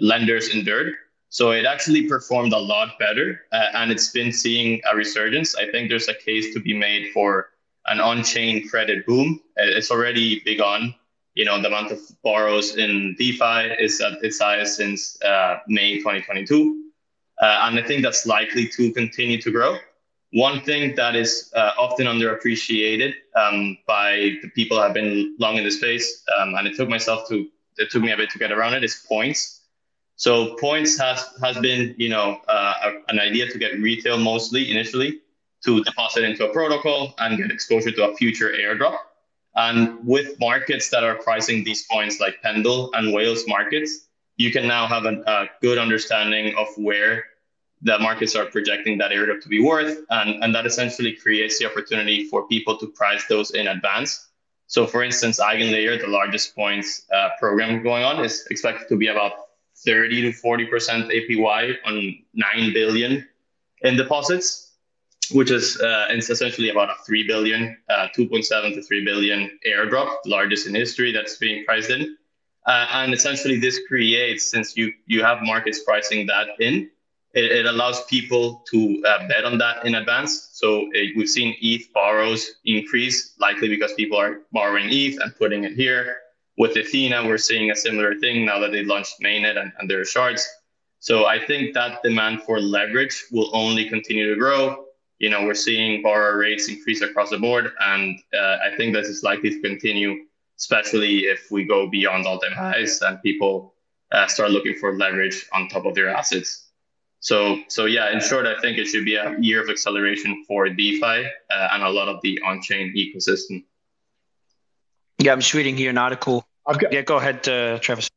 lenders endured. So it actually performed a lot better, uh, and it's been seeing a resurgence. I think there's a case to be made for an on-chain credit boom. Uh, it's already begun. You know, the amount of borrows in DeFi is at its highest since uh, May 2022, uh, and I think that's likely to continue to grow. One thing that is uh, often underappreciated um, by the people who have been long in the space, um, and it took myself to it took me a bit to get around it, is points. So points has has been you know uh, an idea to get retail mostly initially to deposit into a protocol and get exposure to a future airdrop. And with markets that are pricing these points like Pendle and Whales markets, you can now have a, a good understanding of where the markets are projecting that airdrop to be worth, and, and that essentially creates the opportunity for people to price those in advance. So, for instance, EigenLayer, the largest points uh, program going on, is expected to be about 30 to 40% APY on 9 billion in deposits, which is uh, essentially about a 3 billion, uh, 2.7 to 3 billion airdrop, largest in history that's being priced in. Uh, and essentially, this creates, since you, you have markets pricing that in, it, it allows people to uh, bet on that in advance. So it, we've seen ETH borrows increase, likely because people are borrowing ETH and putting it here. With Ethena, we're seeing a similar thing now that they launched mainnet and, and their shards. So I think that demand for leverage will only continue to grow. You know, we're seeing borrower rates increase across the board, and uh, I think this is likely to continue, especially if we go beyond all-time highs and people uh, start looking for leverage on top of their assets. So, so yeah, in short, I think it should be a year of acceleration for DeFi uh, and a lot of the on-chain ecosystem. Yeah, I'm just reading here an article. Got, yeah, go ahead, uh, Travis.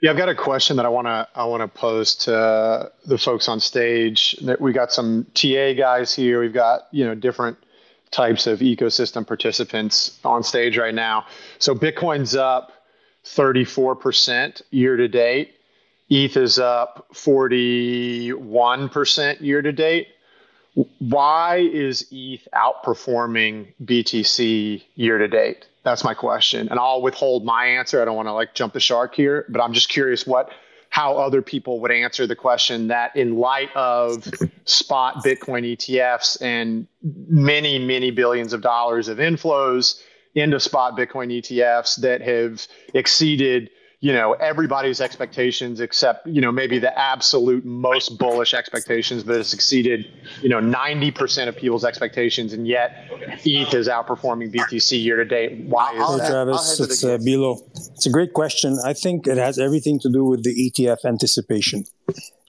Yeah, I've got a question that I want to I want to pose to the folks on stage. We got some TA guys here. We've got you know different types of ecosystem participants on stage right now. So Bitcoin's up 34% year to date. ETH is up 41% year to date. Why is ETH outperforming BTC year to date? That's my question. And I'll withhold my answer. I don't want to like jump the shark here, but I'm just curious what how other people would answer the question that in light of spot Bitcoin ETFs and many, many billions of dollars of inflows into spot Bitcoin ETFs that have exceeded you know everybody's expectations except you know maybe the absolute most bullish expectations that has exceeded you know 90% of people's expectations and yet eth is outperforming btc year to date. Why is hey, that travis it's uh, Bilo. it's a great question. I think it has everything to do with the etf anticipation.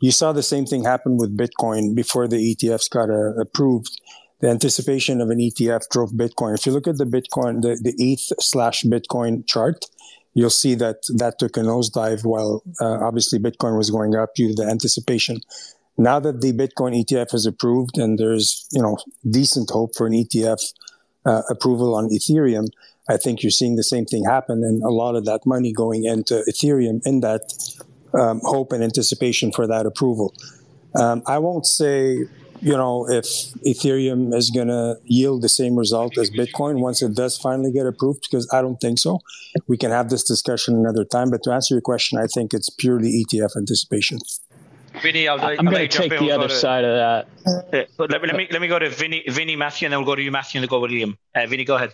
You saw the same thing happen with bitcoin before the etfs got uh, approved. The anticipation of an ETF drove Bitcoin. If you look at the Bitcoin, the, the ETH slash Bitcoin chart, you'll see that that took a nosedive while uh, obviously Bitcoin was going up due to the anticipation. Now that the Bitcoin ETF is approved and there's you know decent hope for an ETF uh, approval on Ethereum, I think you're seeing the same thing happen, and a lot of that money going into Ethereum in that um, hope and anticipation for that approval. Um, I won't say you know, if Ethereum is going to yield the same result as Bitcoin once it does finally get approved, because I don't think so. We can have this discussion another time. But to answer your question, I think it's purely ETF anticipation. Vinny, I'll, I'm going to take the other to, side of that. Uh, let, let, me let me go to Vinny, Vinny, Matthew, and then we'll go to you, Matthew, and then we'll go to Liam. Uh, Vinny, go ahead.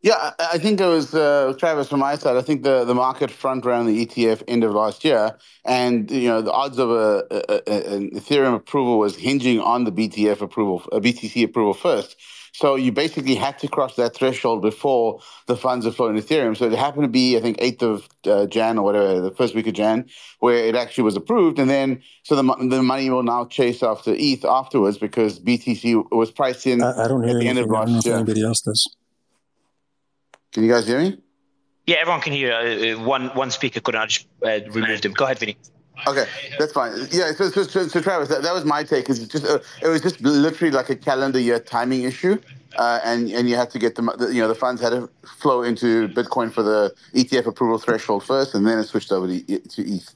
Yeah, I think it was uh, Travis from my side. I think the, the market front ran the ETF end of last year, and you know the odds of a, a, an Ethereum approval was hinging on the BTF approval, a BTC approval first. So you basically had to cross that threshold before the funds are flowing Ethereum. So it happened to be, I think, 8th of uh, Jan or whatever, the first week of Jan, where it actually was approved. And then, so the, the money will now chase after ETH afterwards because BTC was priced in I, I don't hear at the end of last year. Anybody else does. Can you guys hear me? Yeah, everyone can hear. Uh, one one speaker couldn't. I just uh, removed him. Go ahead, Vinny. Okay, that's fine. Yeah, so so, so, so Travis, that, that was my take. Is just uh, it was just literally like a calendar year timing issue, uh, and and you had to get the, the, you know the funds had to flow into Bitcoin for the ETF approval threshold first, and then it switched over to, to ETH.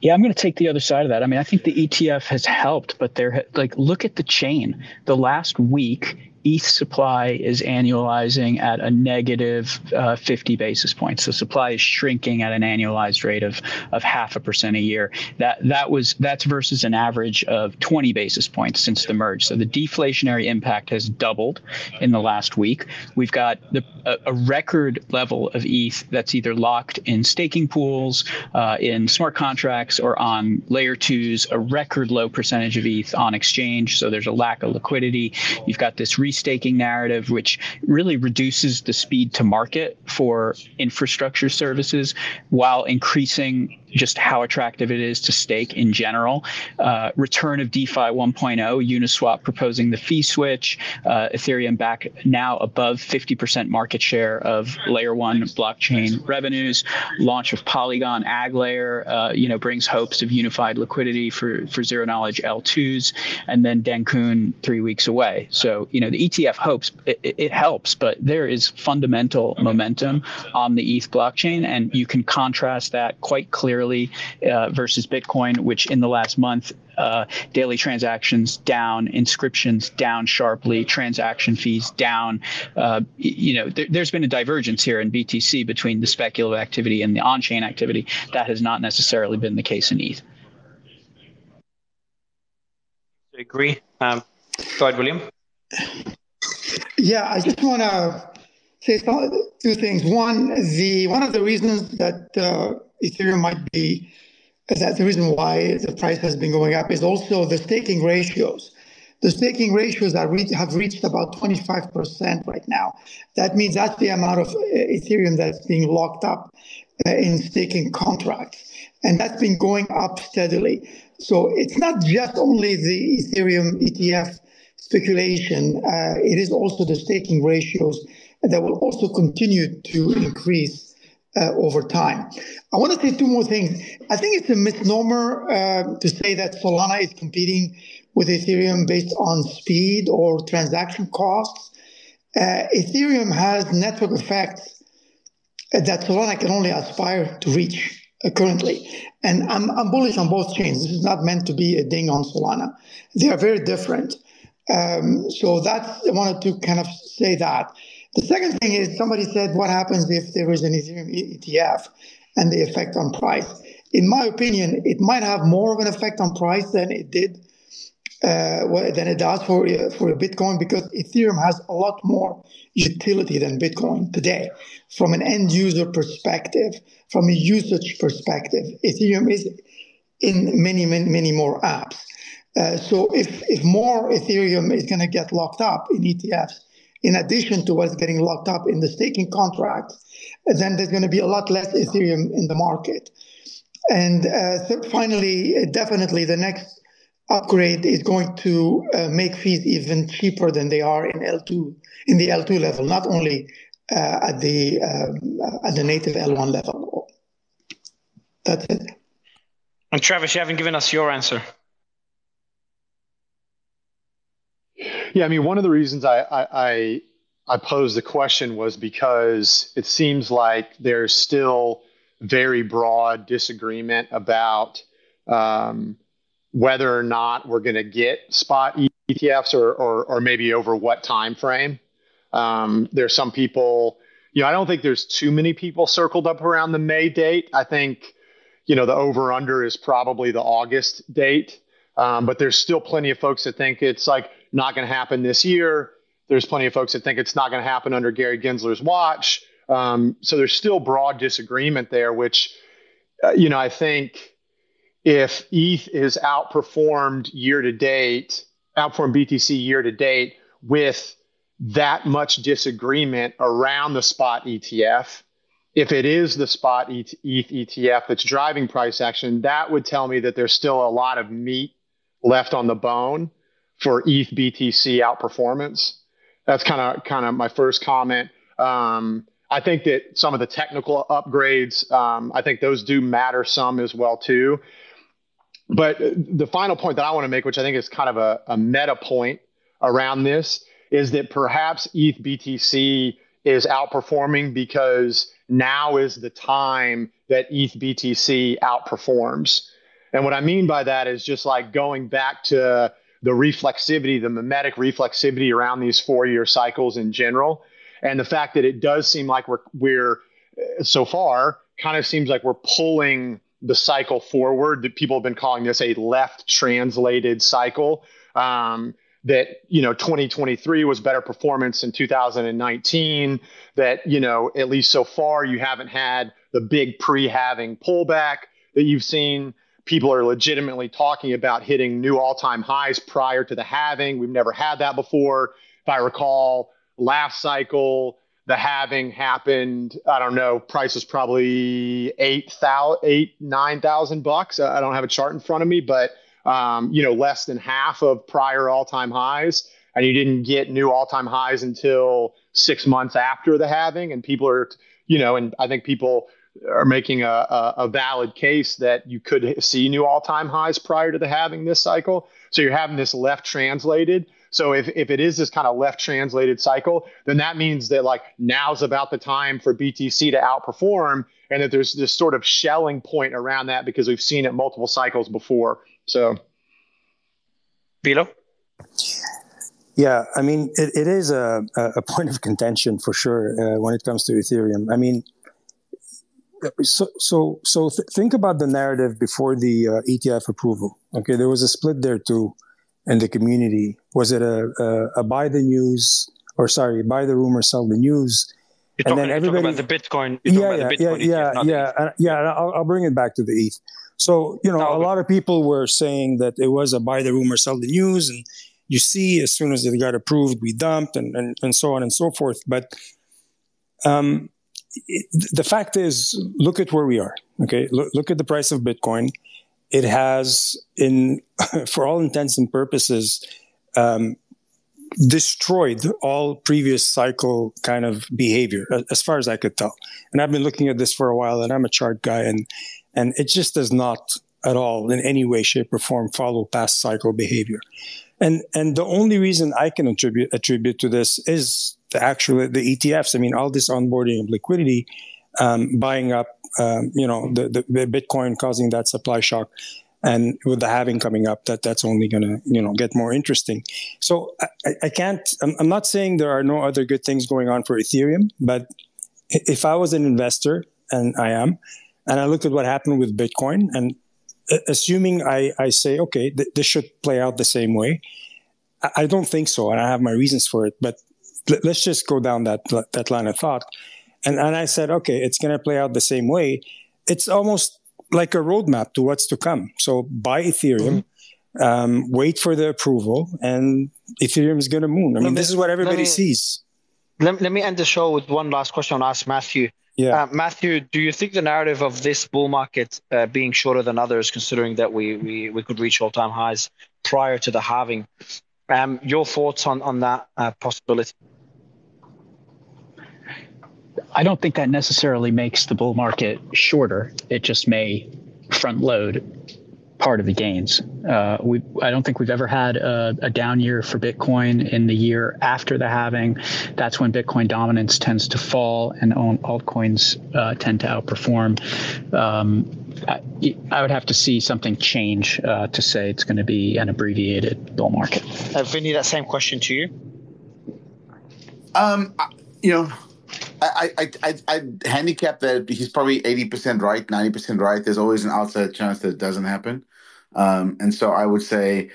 Yeah, I'm going to take the other side of that. I mean, I think the ETF has helped, but they're like, look at the chain. The last week, ETH supply is annualizing at a negative, uh, 50 basis points. So supply is shrinking at an annualized rate of of half a percent a year. That that was that's versus an average of 20 basis points since the merge. So the deflationary impact has doubled in the last week. We've got the, a, a record level of ETH that's either locked in staking pools, uh, in smart contracts, or on layer twos. A record low percentage of ETH on exchange. So there's a lack of liquidity. You've got this. Re- restaking narrative, which really reduces the speed to market for infrastructure services while increasing just how attractive it is to stake in general. Uh, return of DeFi 1.0, Uniswap proposing the fee switch, uh, Ethereum back now above 50% market share of layer one blockchain revenues, launch of Polygon AggLayer, uh, you know, brings hopes of unified liquidity for, for zero knowledge L2s, and then Dencun three weeks away. So, you know, the ETF hopes it, it helps, but there is fundamental momentum on the ETH blockchain, and you can contrast that quite clearly uh, versus Bitcoin, which in the last month uh, daily transactions down, inscriptions down sharply, transaction fees down. Uh, you know, there, has been a divergence here in BTC between the speculative activity and the on-chain activity. That has not necessarily been the case in ETH. I agree. Um, go ahead, William. Yeah, I just want to say two things. One, the one of the reasons that uh, Ethereum might be that the reason why the price has been going up is also the staking ratios. The staking ratios re- have reached about 25% right now. That means that's the amount of uh, Ethereum that's being locked up uh, in staking contracts. And that's been going up steadily. So it's not just only the Ethereum ETF speculation, uh, it is also the staking ratios that will also continue to increase uh, over time. I want to say two more things. I think it's a misnomer uh, to say that Solana is competing with Ethereum based on speed or transaction costs. Uh, Ethereum has network effects that Solana can only aspire to reach uh, currently. And I'm, I'm bullish on both chains. This is not meant to be a ding on Solana. They are very different. Um, so that's I wanted to kind of say that. The second thing is somebody said, what happens if there is an Ethereum ETF and the effect on price? In my opinion, it might have more of an effect on price than it did uh, than it does for uh, for Bitcoin because Ethereum has a lot more utility than Bitcoin today. From an end user perspective, from a usage perspective, Ethereum is in many many many more apps. Uh, so if, if more Ethereum is going to get locked up in ETFs, in addition to what's getting locked up in the staking contracts, then there's going to be a lot less Ethereum in the market. And uh, finally, definitely the next upgrade is going to uh, make fees even cheaper than they are in L2 in the L2 level, not only uh, at the um, at the native L1 level. That's it. And Travis, you haven't given us your answer. Yeah, I mean, one of the reasons I, I, I posed the question was because it seems like there's still very broad disagreement about um, whether or not we're going to get spot ETFs or, or, or maybe over what time frame. Um, there's some people, you know, I don't think there's too many people circled up around the May date. I think, you know, the over under is probably the August date. Um, but there's still plenty of folks that think it's like not going to happen this year. There's plenty of folks that think it's not going to happen under Gary Gensler's watch. Um, so there's still broad disagreement there, which, uh, you know, I think if ETH is outperformed year to date, outperformed BTC year to date with that much disagreement around the spot ETF, if it is the spot ETH ETF that's driving price action, that would tell me that there's still a lot of meat left on the bone for ETH BTC outperformance. That's kind of kind of my first comment. Um, I think that some of the technical upgrades, um, I think those do matter some as well too. But the final point that I want to make, which I think is kind of a, a meta point around this, is that perhaps ETH BTC is outperforming because now is the time that ETH BTC outperforms. And what I mean by that is just like going back to the reflexivity, the mimetic reflexivity around these four year cycles in general and the fact that it does seem like we're we're so far kind of seems like we're pulling the cycle forward. That people have been calling this a left translated cycle. Um, that you know 2023 was better performance in 2019 that you know at least so far you haven't had the big pre-halving pullback that you've seen people are legitimately talking about hitting new all-time highs prior to the halving. We've never had that before. If i recall last cycle the halving happened i don't know price was probably eight thousand eight nine thousand bucks. I don't have a chart in front of me but um, you know less than half of prior all-time highs. And you didn't get new all-time highs until six months after the halving. And people are you know and i think people are making a, a, a valid case that you could see new all-time highs prior to the halving this cycle so you're having this left translated so if, if it is this kind of left translated cycle, then that means that like now's about the time for BTC to outperform and that there's this sort of Schelling point around that because we've seen it multiple cycles before. So Vilo? Yeah, I mean, it, it is a, a point of contention for sure uh, when it comes to Ethereum. I mean, so so so th- think about the narrative before the uh, ETF approval. Okay, there was a split there too in the community? Was it a, a, a buy the news or sorry, buy the rumor, sell the news? You're and talking, then everybody about the Bitcoin. yeah, yeah, yeah, yeah, yeah, uh, yeah. I'll, I'll, bring it back to the ETH. So you know, no, a lot of people were saying that it was a buy the rumor, sell the news, and you see, as soon as it got approved, we dumped, and and, and so on and so forth. But um, the fact is, look at where we are. Okay, look, look at the price of Bitcoin it has, in for all intents and purposes, um, destroyed all previous cycle kind of behavior, as far as I could tell. And I've been looking at this for a while, and I'm a chart guy, and and it just does not at all, in any way, shape, or form, follow past cycle behavior. And and the only reason I can attribute attribute to this is the actual the ETFs. I mean, all this onboarding of liquidity, um, buying up um, you know, the, the, the, Bitcoin causing that supply shock. And with the halving coming up, that that's only going to, you know, get more interesting. So I, I can't, I'm, I'm not saying there are no other good things going on for Ethereum, but if I was an investor, and I am, and I looked at what happened with Bitcoin, and assuming I, I say, okay, th- this should play out the same way, I, I, don't think so, and I have my reasons for it. But let's just go down that that line of thought. And, and I said, okay, it's going to play out the same way. It's almost like a roadmap to what's to come. So buy Ethereum, mm-hmm. um, wait for the approval, and Ethereum is going to moon. I mean, me, this is what everybody me, sees. Let, let me end the show with one last question I'll ask Matthew. Yeah. Uh, Matthew, do you think the narrative of this bull market uh, being shorter than others, considering that we, we, we could reach all time highs prior to the halving, um, your thoughts on, on that uh, possibility? I don't think that necessarily makes the bull market shorter. It just may front load part of the gains. Uh, we, I don't think we've ever had a, a, down year for Bitcoin in the year after the halving. That's when Bitcoin dominance tends to fall and altcoins uh, tend to outperform. Um, I, I, would have to see something change uh, to say it's going to be an abbreviated bull market. Uh, Vinny, that same question to you. Um, you know, I, I, I, I handicap that he's probably 80% right, 90% right. There's always an outside chance that it doesn't happen. Um, and so I would say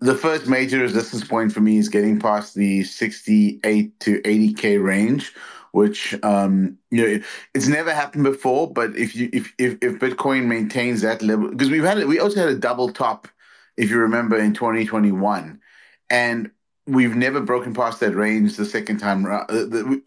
the first major resistance point for me is getting past the 68 to 80K range, which um, you know it's never happened before. But if you if if, if Bitcoin maintains that level, because we've had we also had a double top, if you remember in 2021, and we've never broken past that range the second time. Uh,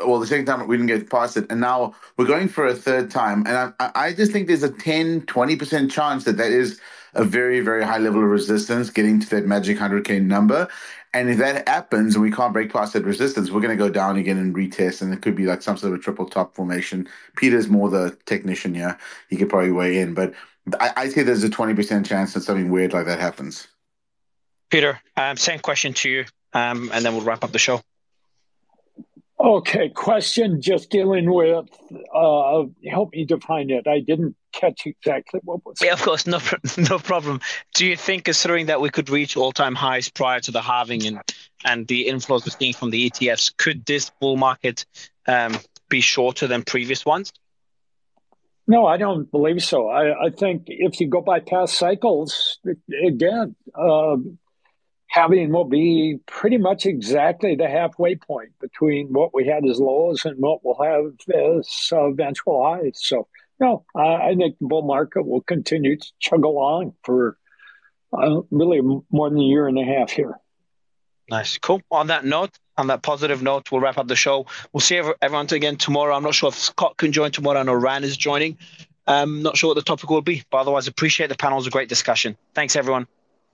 well, the second time we didn't get past it, and now we're going for a third time. And I, I just think there's a 10, 20% chance that that is a very, very high level of resistance getting to that magic 100K number. And if that happens and we can't break past that resistance, we're going to go down again and retest. And it could be like some sort of a triple top formation. Peter's more the technician here. He could probably weigh in. But I, I say there's a 20% chance that something weird like that happens. Peter, um, same question to you um, and then we'll wrap up the show. Okay, question just dealing with, uh, help me define it. I didn't catch exactly what was Yeah, of course, no, no problem. Do you think, considering that we could reach all time highs prior to the halving and, and the inflows we're seeing from the ETFs, could this bull market um, be shorter than previous ones? No, I don't believe so. I, I think if you go by past cycles, again, uh, halving will be pretty much exactly the halfway point between what we had as lows and what we'll have as uh, eventual highs. So, no, I, I, think the bull market will continue to chug along for uh, really more than a year and a half here. Nice, cool. On that note, on that positive note, we'll wrap up the show. We'll see everyone again tomorrow. I'm not sure if Scott can join tomorrow. I know Ran is joining. I'm um, not sure what the topic will be, but otherwise, appreciate the panel. It was a great discussion. Thanks, everyone.